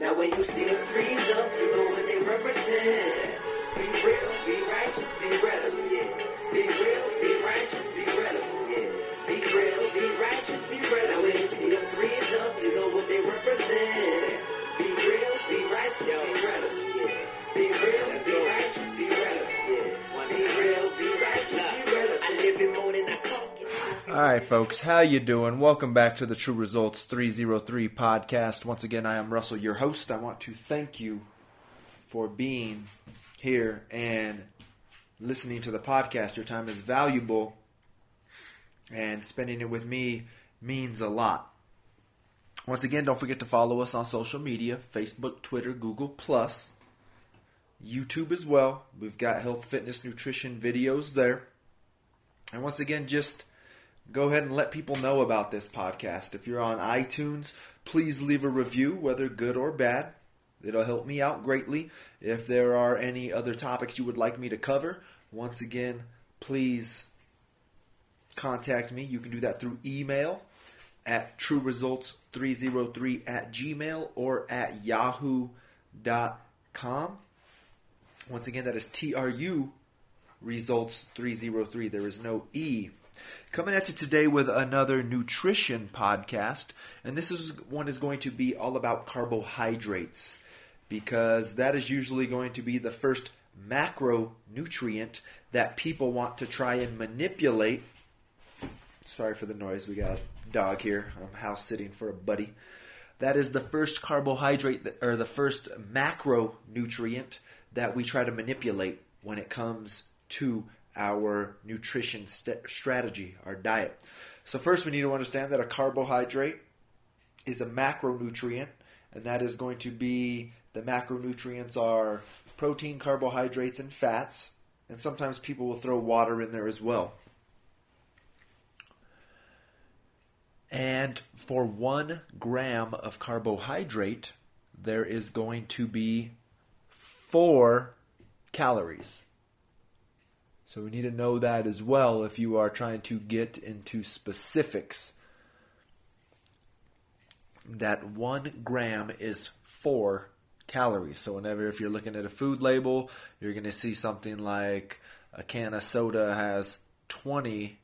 Now when you see them threes up, you know what they represent. Be real, be righteous, be relevant. Yeah. Be real, be righteous, be relevant. Yeah. Be real, be righteous, be relevant. Now when you see them threes up, you know what they represent. Be real, be righteous, be relevant. Yeah. Be real, be righteous, All right, folks, how you doing? Welcome back to the True Results 303 podcast. Once again, I am Russell, your host. I want to thank you for being here and listening to the podcast. Your time is valuable, and spending it with me means a lot. Once again, don't forget to follow us on social media: Facebook, Twitter, Google Plus, YouTube as well. We've got health, fitness, nutrition videos there. And once again, just go ahead and let people know about this podcast. If you're on iTunes, please leave a review, whether good or bad. It'll help me out greatly. If there are any other topics you would like me to cover, once again, please contact me. You can do that through email at truresults303 at gmail or at yahoo.com. Once again, that is TRU results 303. There is no E. Coming at you today with another nutrition podcast, and this is one is going to be all about carbohydrates because that is usually going to be the first macronutrient that people want to try and manipulate. Sorry for the noise. We got a dog here. I'm house sitting for a buddy. That is the first carbohydrate that, or the first macronutrient that we try to manipulate when it comes to our nutrition st- strategy, our diet. So, first, we need to understand that a carbohydrate is a macronutrient, and that is going to be the macronutrients are protein, carbohydrates, and fats. And sometimes people will throw water in there as well. And for one gram of carbohydrate, there is going to be four calories. So we need to know that as well if you are trying to get into specifics. That one gram is four calories. So whenever if you're looking at a food label, you're going to see something like a can of soda has 20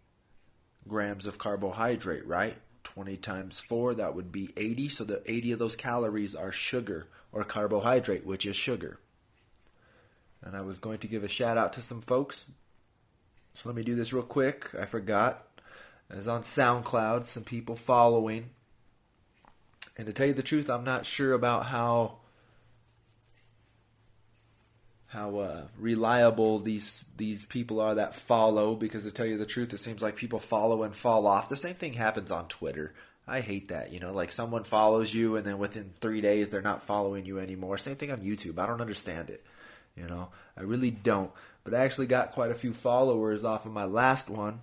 grams of carbohydrate, right? 20 times 4, that would be 80. So the 80 of those calories are sugar or carbohydrate, which is sugar. And I was going to give a shout out to some folks. So let me do this real quick. I forgot. It's on SoundCloud, some people following. And to tell you the truth, I'm not sure about how how uh, reliable these these people are that follow. Because to tell you the truth, it seems like people follow and fall off. The same thing happens on Twitter. I hate that. You know, like someone follows you and then within three days they're not following you anymore. Same thing on YouTube. I don't understand it. You know, I really don't. But I actually got quite a few followers off of my last one.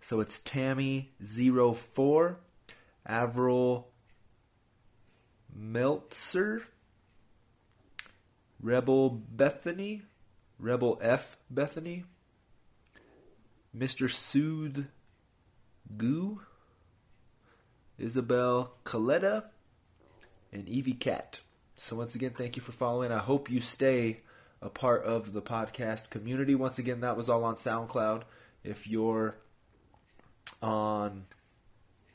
So it's Tammy04, Avril Meltzer, Rebel Bethany, Rebel F Bethany, Mr. Soothe Goo, Isabel Coletta, and Evie Cat. So once again, thank you for following. I hope you stay a part of the podcast community. Once again, that was all on SoundCloud. If you're on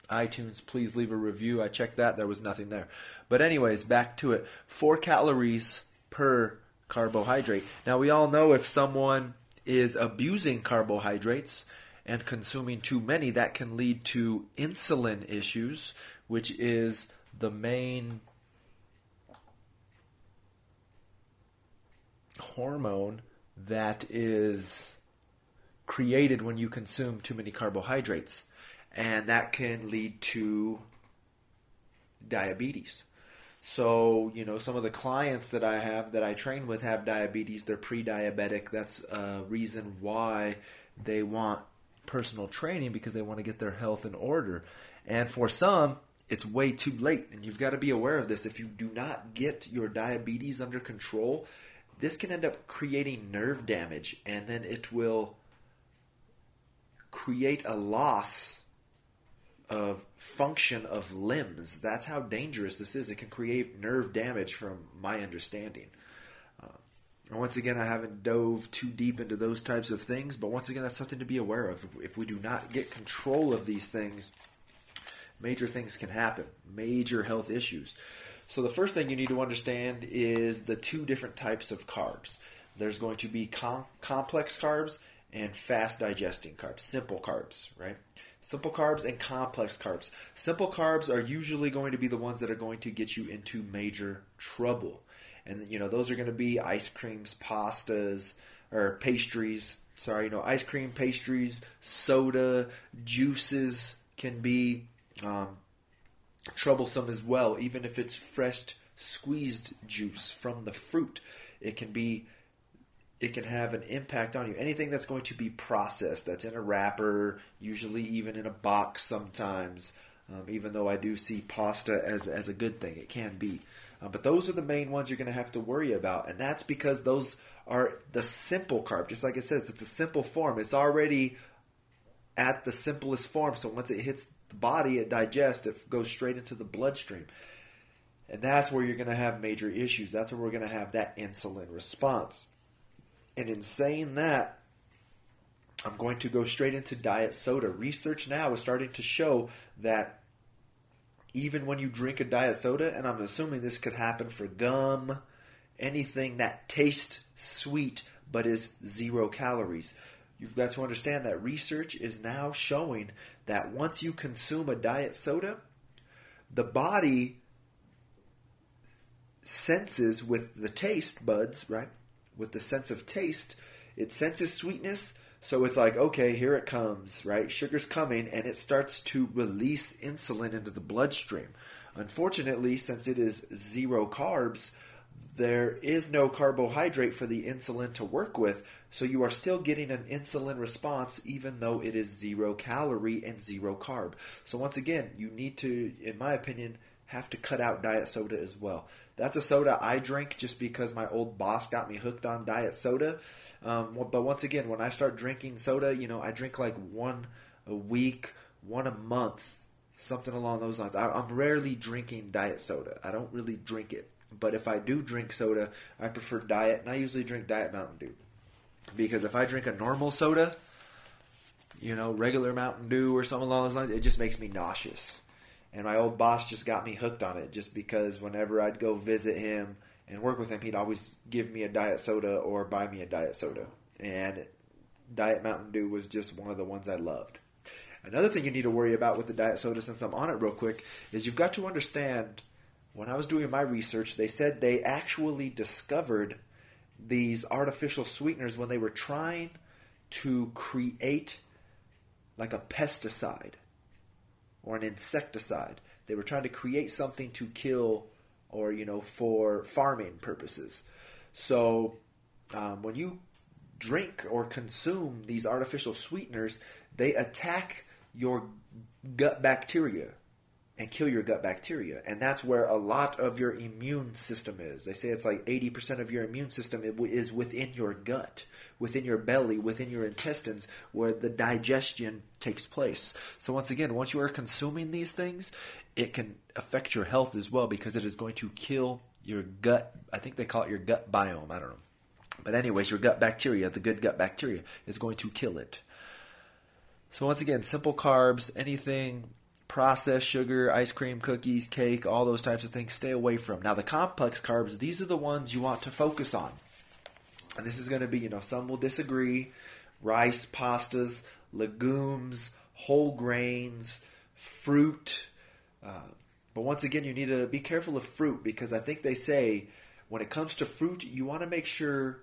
iTunes, please leave a review. I checked that, there was nothing there. But, anyways, back to it. Four calories per carbohydrate. Now, we all know if someone is abusing carbohydrates and consuming too many, that can lead to insulin issues, which is the main hormone that is created when you consume too many carbohydrates. And that can lead to diabetes. So, you know, some of the clients that I have that I train with have diabetes. They're pre diabetic. That's a reason why they want personal training because they want to get their health in order. And for some, it's way too late. And you've got to be aware of this. If you do not get your diabetes under control, this can end up creating nerve damage and then it will create a loss of function of limbs. That's how dangerous this is. It can create nerve damage, from my understanding. Uh, and once again, I haven't dove too deep into those types of things, but once again, that's something to be aware of. If, if we do not get control of these things, major things can happen, major health issues. So, the first thing you need to understand is the two different types of carbs. There's going to be com- complex carbs and fast digesting carbs, simple carbs, right? Simple carbs and complex carbs. Simple carbs are usually going to be the ones that are going to get you into major trouble. And you know, those are going to be ice creams, pastas, or pastries. Sorry, you know, ice cream, pastries, soda, juices can be um, troublesome as well, even if it's fresh squeezed juice from the fruit. It can be it can have an impact on you. Anything that's going to be processed, that's in a wrapper, usually even in a box sometimes, um, even though I do see pasta as, as a good thing, it can be. Uh, but those are the main ones you're going to have to worry about, and that's because those are the simple carb. Just like it says, it's a simple form. It's already at the simplest form, so once it hits the body, it digests, it goes straight into the bloodstream. And that's where you're going to have major issues. That's where we're going to have that insulin response. And in saying that, I'm going to go straight into diet soda. Research now is starting to show that even when you drink a diet soda, and I'm assuming this could happen for gum, anything that tastes sweet but is zero calories. You've got to understand that research is now showing that once you consume a diet soda, the body senses with the taste buds, right? with the sense of taste, it senses sweetness. So it's like, okay, here it comes, right? Sugar's coming, and it starts to release insulin into the bloodstream. Unfortunately, since it is zero carbs, there is no carbohydrate for the insulin to work with, so you are still getting an insulin response even though it is zero calorie and zero carb. So, once again, you need to, in my opinion, have to cut out diet soda as well. That's a soda I drink just because my old boss got me hooked on diet soda. Um, but once again, when I start drinking soda, you know, I drink like one a week, one a month, something along those lines. I, I'm rarely drinking diet soda. I don't really drink it. But if I do drink soda, I prefer diet, and I usually drink Diet Mountain Dew. Because if I drink a normal soda, you know, regular Mountain Dew or something along those lines, it just makes me nauseous. And my old boss just got me hooked on it just because whenever I'd go visit him and work with him, he'd always give me a diet soda or buy me a diet soda. And Diet Mountain Dew was just one of the ones I loved. Another thing you need to worry about with the diet soda, since I'm on it real quick, is you've got to understand when I was doing my research, they said they actually discovered these artificial sweeteners when they were trying to create like a pesticide or an insecticide. They were trying to create something to kill or, you know, for farming purposes. So um, when you drink or consume these artificial sweeteners, they attack your gut bacteria and kill your gut bacteria. And that's where a lot of your immune system is. They say it's like 80% of your immune system is within your gut, within your belly, within your intestines, where the digestion takes place. So, once again, once you are consuming these things, it can affect your health as well because it is going to kill your gut. I think they call it your gut biome. I don't know. But, anyways, your gut bacteria, the good gut bacteria, is going to kill it. So, once again, simple carbs, anything processed sugar, ice cream, cookies, cake, all those types of things, stay away from. Now, the complex carbs, these are the ones you want to focus on. And this is going to be, you know, some will disagree rice, pastas, legumes, whole grains, fruit. Uh, but once again, you need to be careful of fruit because I think they say when it comes to fruit, you want to make sure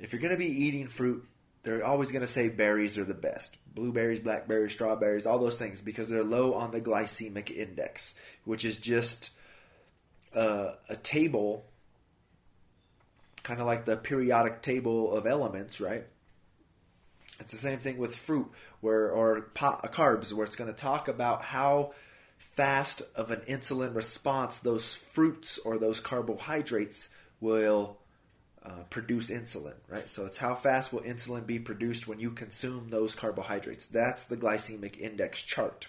if you're going to be eating fruit, they're always going to say berries are the best blueberries, blackberries, strawberries, all those things because they're low on the glycemic index, which is just uh, a table, kind of like the periodic table of elements, right? It's the same thing with fruit, where or po- carbs, where it's going to talk about how fast of an insulin response those fruits or those carbohydrates will uh, produce insulin, right? So it's how fast will insulin be produced when you consume those carbohydrates. That's the glycemic index chart.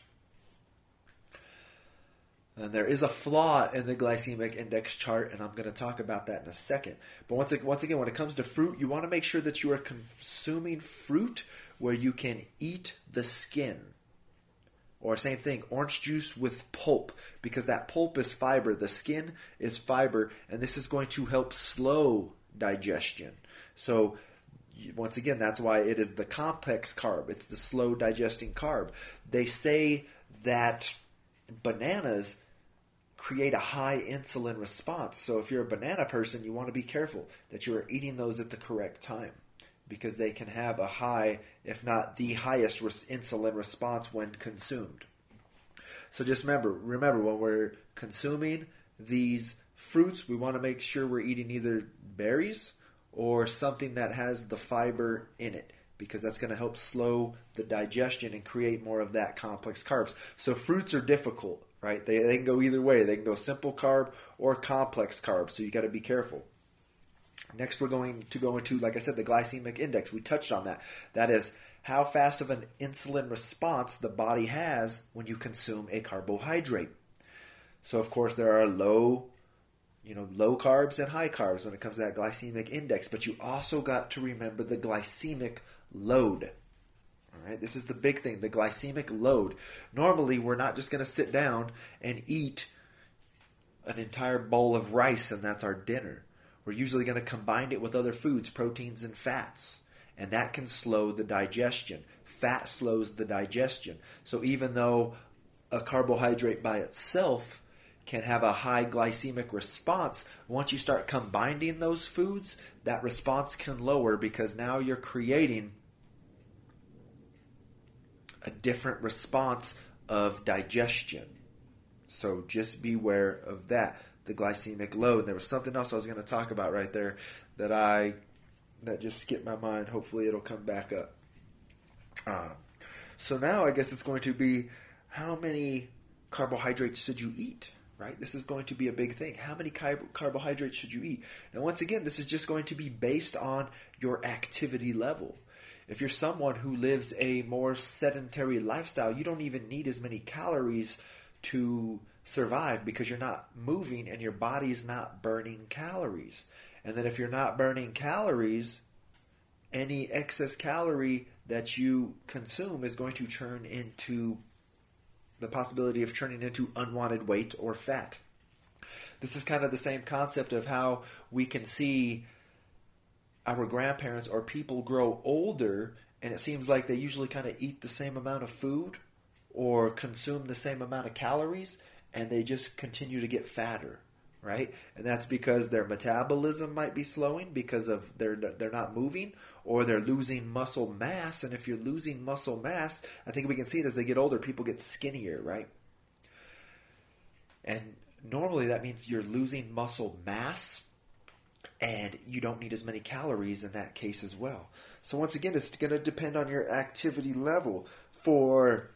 And there is a flaw in the glycemic index chart, and I'm going to talk about that in a second. But once, once again, when it comes to fruit, you want to make sure that you are consuming fruit where you can eat the skin. Or same thing, orange juice with pulp, because that pulp is fiber, the skin is fiber, and this is going to help slow digestion. So once again, that's why it is the complex carb. It's the slow digesting carb. They say that bananas create a high insulin response. So if you're a banana person, you want to be careful that you are eating those at the correct time because they can have a high, if not the highest insulin response when consumed. So just remember, remember when we're consuming these fruits, we want to make sure we're eating either berries or something that has the fiber in it because that's going to help slow the digestion and create more of that complex carbs. So fruits are difficult, right? They, they can go either way. They can go simple carb or complex carb. So you got to be careful. Next, we're going to go into, like I said, the glycemic index. We touched on that. That is how fast of an insulin response the body has when you consume a carbohydrate. So, of course, there are low you know, low carbs and high carbs when it comes to that glycemic index, but you also got to remember the glycemic load. All right, this is the big thing, the glycemic load. Normally, we're not just going to sit down and eat an entire bowl of rice and that's our dinner. We're usually going to combine it with other foods, proteins and fats, and that can slow the digestion. Fat slows the digestion. So even though a carbohydrate by itself can have a high glycemic response. Once you start combining those foods, that response can lower because now you're creating a different response of digestion. So just beware of that, the glycemic load. And there was something else I was going to talk about right there that I that just skipped my mind. Hopefully it'll come back up. Uh, so now I guess it's going to be how many carbohydrates should you eat? Right? This is going to be a big thing. How many carbohydrates should you eat? Now, once again, this is just going to be based on your activity level. If you're someone who lives a more sedentary lifestyle, you don't even need as many calories to survive because you're not moving and your body's not burning calories. And then if you're not burning calories, any excess calorie that you consume is going to turn into the possibility of turning into unwanted weight or fat. This is kind of the same concept of how we can see our grandparents or people grow older and it seems like they usually kind of eat the same amount of food or consume the same amount of calories and they just continue to get fatter right? And that's because their metabolism might be slowing because of they're they're not moving or they're losing muscle mass. And if you're losing muscle mass, I think we can see it as they get older, people get skinnier, right? And normally that means you're losing muscle mass and you don't need as many calories in that case as well. So once again, it's going to depend on your activity level for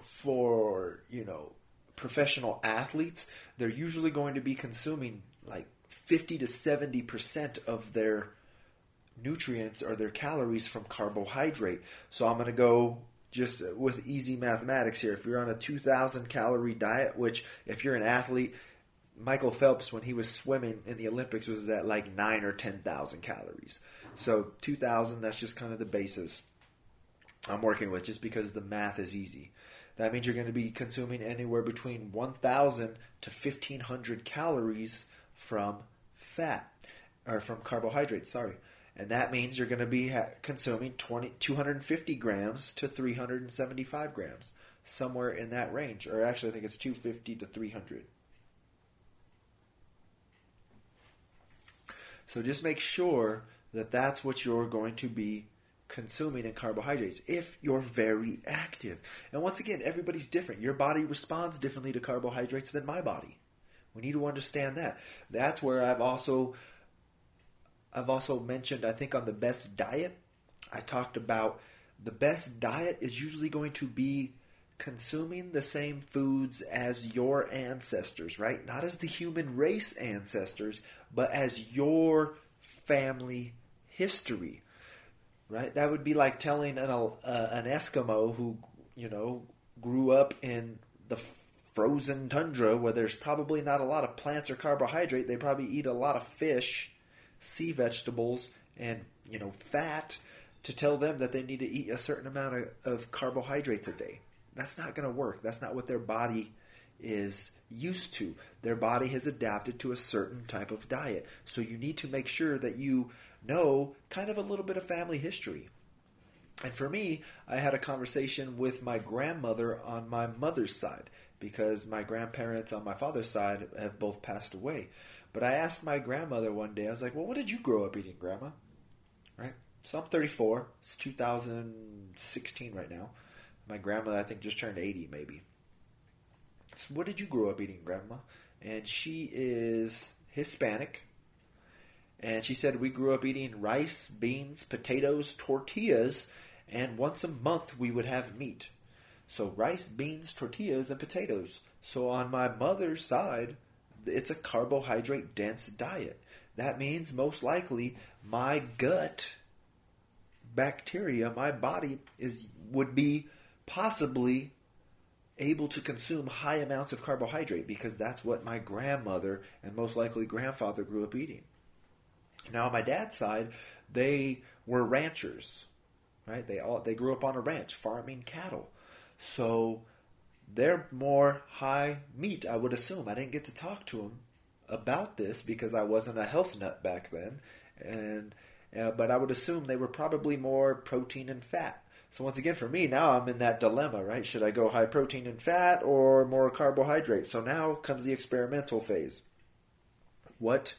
for, you know, professional athletes, they're usually going to be consuming like 50 to 70% of their nutrients or their calories from carbohydrate. So I'm going to go just with easy mathematics here. If you're on a 2,000 calorie diet, which if you're an athlete, Michael Phelps, when he was swimming in the Olympics, was at like 9 or 10,000 calories. So 2,000, that's just kind of the basis I'm working with just because the math is easy. That means you're going to be consuming anywhere between 1,000 to 1,500 calories from fat, or from carbohydrates, sorry. And that means you're going to be consuming 20, 250 grams to 375 grams, somewhere in that range. Or actually, I think it's 250 to 300. So just make sure that that's what you're going to be consuming in carbohydrates if you're very active. And once again, everybody's different. Your body responds differently to carbohydrates than my body. We need to understand that. That's where I've also I've also mentioned I think on the best diet, I talked about the best diet is usually going to be consuming the same foods as your ancestors, right? Not as the human race ancestors, but as your family history right? That would be like telling an uh, an Eskimo who you know grew up in the frozen tundra where there's probably not a lot of plants or carbohydrate. They probably eat a lot of fish, sea vegetables, and you know fat to tell them that they need to eat a certain amount of, of carbohydrates a day. That's not going to work. That's not what their body is used to. Their body has adapted to a certain type of diet. So you need to make sure that you know kind of a little bit of family history. And for me, I had a conversation with my grandmother on my mother's side because my grandparents on my father's side have both passed away. But I asked my grandmother one day, I was like, Well, what did you grow up eating, Grandma? Right? So I'm 34. It's 2016 right now. My grandmother, I think, just turned 80, maybe. So what did you grow up eating, Grandma? And she is Hispanic. And she said we grew up eating rice, beans, potatoes, tortillas, and once a month we would have meat. So rice, beans, tortillas, and potatoes. So on my mother's side, it's a carbohydrate dense diet. That means most likely my gut bacteria, my body is would be possibly able to consume high amounts of carbohydrate because that's what my grandmother and most likely grandfather grew up eating. Now on my dad's side, they were ranchers, right? They all they grew up on a ranch farming cattle. So they're more high meat, I would assume. I didn't get to talk to them about this because I wasn't a health nut back then, and uh, but I would assume they were probably more protein and fat. So once again, for me now, I'm in that dilemma, right? Should I go high protein and fat or more carbohydrate? So now comes the experimental phase. What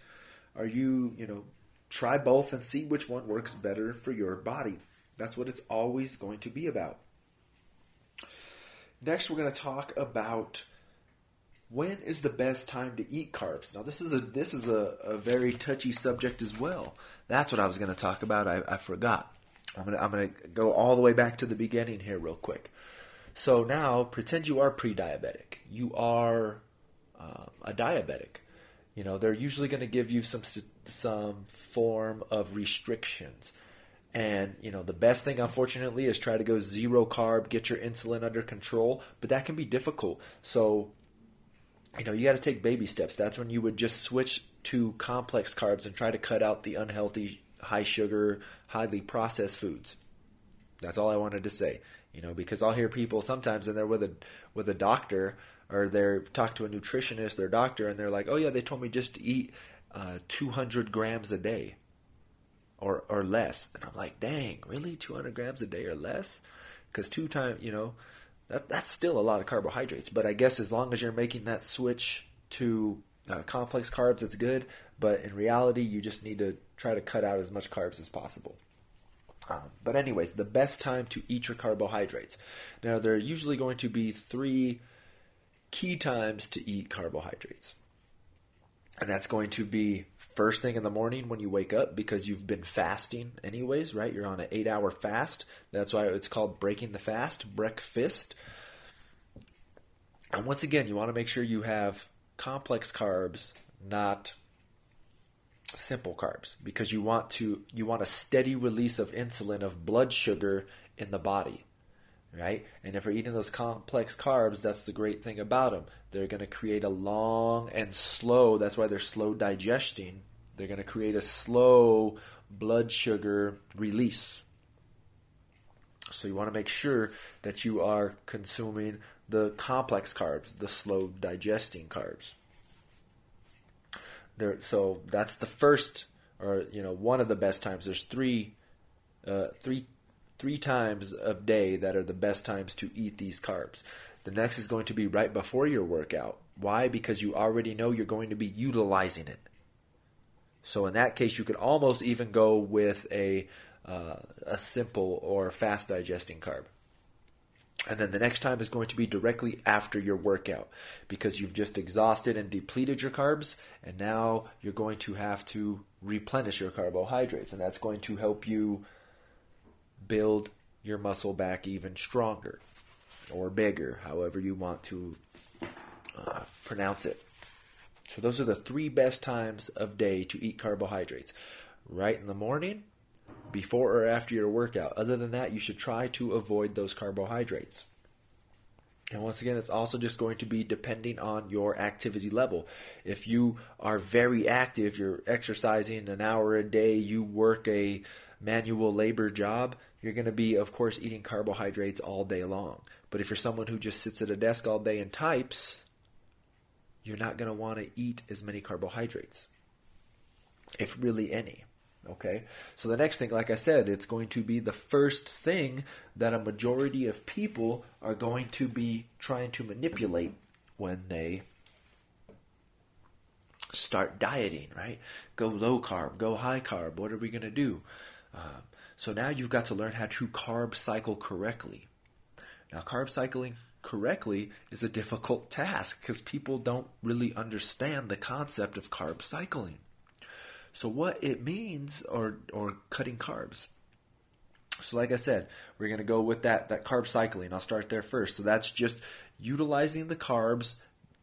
are you, you know, try both and see which one works better for your body. That's what it's always going to be about. Next, we're going to talk about when is the best time to eat carbs. Now, this is a this is a, a very touchy subject as well. That's what I was going to talk about. I, I forgot. I'm gonna I'm gonna go all the way back to the beginning here real quick. So now pretend you are pre-diabetic. You are uh, a diabetic. You know they're usually going to give you some some form of restrictions. And you know the best thing, unfortunately, is try to go zero carb, get your insulin under control. But that can be difficult. So, you know, you got to take baby steps. That's when you would just switch to complex carbs and try to cut out the unhealthy high sugar, highly processed foods. That's all I wanted to say. You know, because I'll hear people sometimes and they're with a with a doctor or they're talk to a nutritionist, their doctor, and they're like, "Oh yeah, they told me just to eat uh, 200 grams a day, or or less." And I'm like, "Dang, really? 200 grams a day or less?" Because two times, you know, that that's still a lot of carbohydrates. But I guess as long as you're making that switch to uh, complex carbs, it's good. But in reality, you just need to try to cut out as much carbs as possible. Um, but anyways, the best time to eat your carbohydrates. Now there are usually going to be three key times to eat carbohydrates. And that's going to be first thing in the morning when you wake up because you've been fasting anyways, right? You're on an 8-hour fast. That's why it's called breaking the fast, breakfast. And once again, you want to make sure you have complex carbs, not simple carbs because you want to you want a steady release of insulin of blood sugar in the body right? And if you're eating those complex carbs that's the great thing about them they're going to create a long and slow that's why they're slow digesting. They're going to create a slow blood sugar release. So you want to make sure that you are consuming the complex carbs the slow digesting carbs. There, so that's the first, or you know, one of the best times. There's three, uh, three, three times of day that are the best times to eat these carbs. The next is going to be right before your workout. Why? Because you already know you're going to be utilizing it. So in that case, you could almost even go with a uh, a simple or fast digesting carb. And then the next time is going to be directly after your workout because you've just exhausted and depleted your carbs, and now you're going to have to replenish your carbohydrates, and that's going to help you build your muscle back even stronger or bigger, however you want to uh, pronounce it. So, those are the three best times of day to eat carbohydrates right in the morning, before or after your workout. Other than that, you should try to avoid those carbohydrates. And once again, it's also just going to be depending on your activity level. If you are very active, you're exercising an hour a day, you work a manual labor job, you're going to be, of course, eating carbohydrates all day long. But if you're someone who just sits at a desk all day and types, you're not going to want to eat as many carbohydrates, if really any. Okay? So the next thing, like I said, it's going to be the first thing that a majority of people are going to be trying to manipulate when they start dieting, right? Go low carb, go high carb. What are we going to do? Uh, so now you've got to learn how to carb cycle correctly. Now, carb cycling correctly is a difficult task because people don't really understand the concept of carb cycling. So what it means or or cutting carbs. So like I said, we're going to go with that that carb cycling. I'll start there first. So that's just utilizing the carbs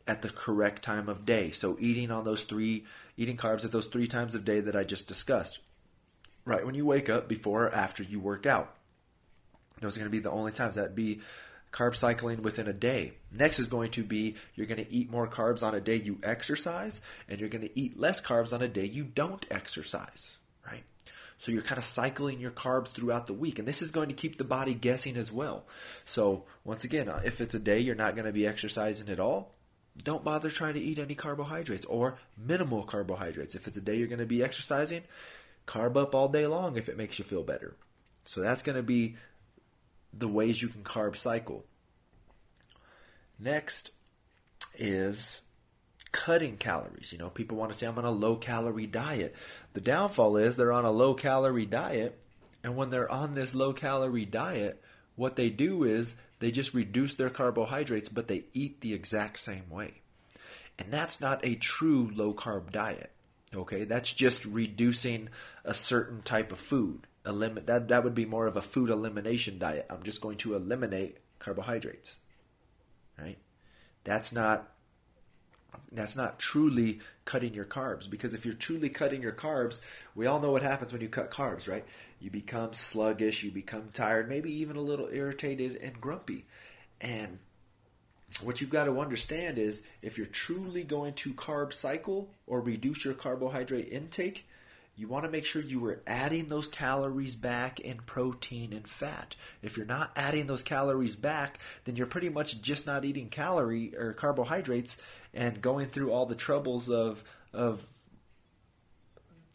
at the correct time of day. So eating on those three eating carbs at those three times of day that I just discussed. Right when you wake up, before or after you work out. Those are going to be the only times that'd be carb cycling within a day. Next is going to be you're going to eat more carbs on a day you exercise, and you're going to eat less carbs on a day you don't exercise, right? So you're kind of cycling your carbs throughout the week, and this is going to keep the body guessing as well. So once again, uh, if it's a day you're not going to be exercising at all, don't bother trying to eat any carbohydrates or minimal carbohydrates. If it's a day you're going to be exercising, carb up all day long if it makes you feel better. So that's going to be the ways you can carb cycle. Next is cutting calories. You know, people want to say, I'm on a low calorie diet. The downfall is they're on a low calorie diet, and when they're on this low calorie diet, what they do is they just reduce their carbohydrates, but they eat the exact same way. And that's not a true low carb diet. Okay, that's just reducing a certain type of food eliminate that that would be more of a food elimination diet. I'm just going to eliminate carbohydrates. Right? That's not that's not truly cutting your carbs because if you're truly cutting your carbs, we all know what happens when you cut carbs, right? You become sluggish, you become tired, maybe even a little irritated and grumpy. And what you've got to understand is if you're truly going to carb cycle or reduce your carbohydrate intake, you want to make sure you are adding those calories back in protein and fat. If you're not adding those calories back, then you're pretty much just not eating calorie or carbohydrates and going through all the troubles of of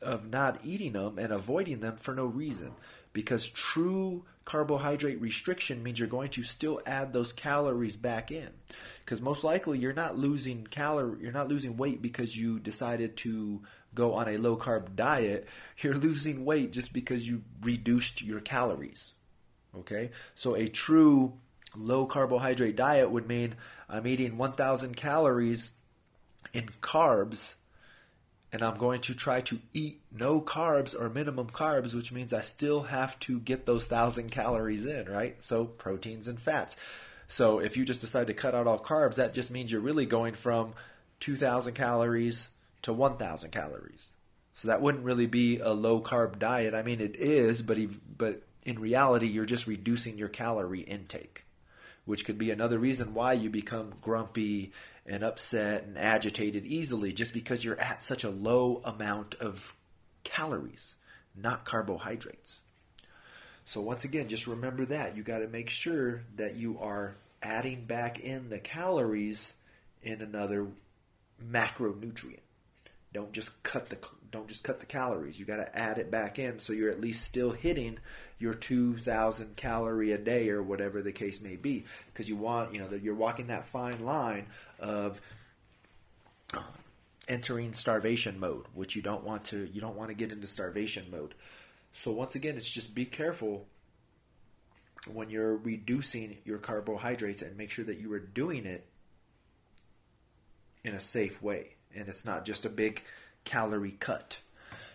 of not eating them and avoiding them for no reason. Because true carbohydrate restriction means you're going to still add those calories back in. Because most likely you're not losing calorie, you're not losing weight because you decided to go on a low carb diet, you're losing weight just because you reduced your calories. Okay? So a true low carbohydrate diet would mean I'm eating 1,000 calories in carbs and I'm going to try to eat no carbs or minimum carbs, which means I still have to get those 1,000 calories in, right? So proteins and fats. So if you just decide to cut out all carbs, that just means you're really going from 2,000 calories to 1,000 calories. So that wouldn't really be a low carb diet. I mean, it is, but but in reality, you're just reducing your calorie intake, which could be another reason why you become grumpy and upset and agitated easily, just because you're at such a low amount of calories, not carbohydrates. So once again, just remember that you got to make sure that you are adding back in the calories in another macronutrient. Don't just cut the don't just cut the calories. You got to add it back in so you're at least still hitting your 2000 calorie a day or whatever the case may be because you want, you know, that you're walking that fine line of entering starvation mode, which you don't want to you don't want to get into starvation mode. So once again, it's just be careful when you're reducing your carbohydrates and make sure that you are doing it in a safe way and it's not just a big calorie cut.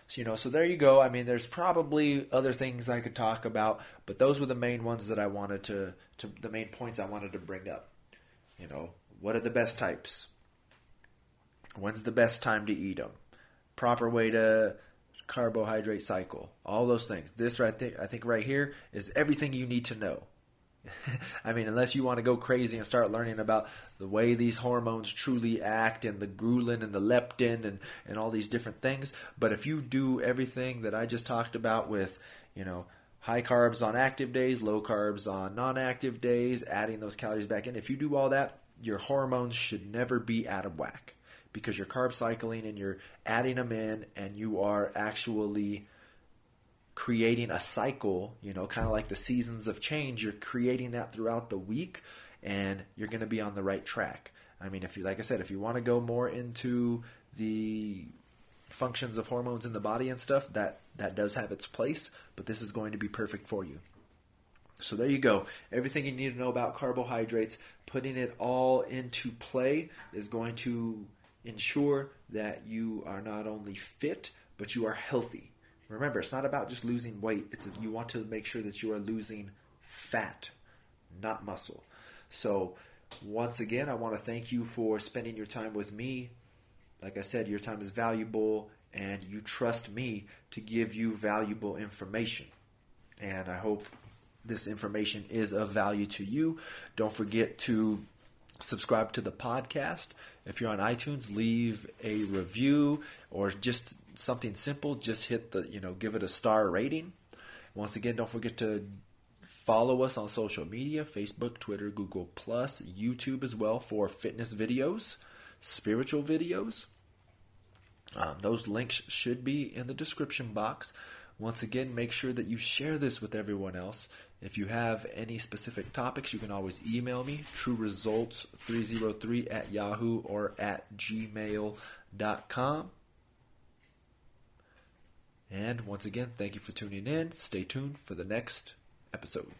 So, you know, so there you go. I mean, there's probably other things I could talk about, but those were the main ones that I wanted to, to the main points I wanted to bring up. You know, what are the best types? When's the best time to eat them? Proper way to carbohydrate cycle. All those things. This right there, I think right here is everything you need to know. I mean, unless you want to go crazy and start learning about the way these hormones truly act and the ghrelin and the leptin and, and all these different things. But if you do everything that I just talked about with, you know, high carbs on active days, low carbs on non active days, adding those calories back in, if you do all that, your hormones should never be out of whack because you're carb cycling and you're adding them in and you are actually creating a cycle, you know, kind of like the seasons of change. You're creating that throughout the week and you're going to be on the right track. I mean, if you, like I said, if you want to go more into the functions of hormones in the body and stuff, that, that does have its place, but this is going to be perfect for you. So there you go. Everything you need to know about carbohydrates, putting it all into play is going to ensure that you are not only fit, but you are healthy. Remember, it's not about just losing weight. It's you want to make sure that you are losing fat, not muscle. So, once again, I want to thank you for spending your time with me. Like I said, your time is valuable and you trust me to give you valuable information. And I hope this information is of value to you. Don't forget to subscribe to the podcast. If you're on iTunes, leave a review or just something simple. Just hit the, you know, give it a star rating. Once again, don't forget to follow us on social media Facebook, Twitter, Google, Plus, YouTube as well for fitness videos, spiritual videos. Um, those links should be in the description box. Once again, make sure that you share this with everyone else. If you have any specific topics, you can always email me, truresults303 at yahoo or at gmail.com. And once again, thank you for tuning in. Stay tuned for the next episode.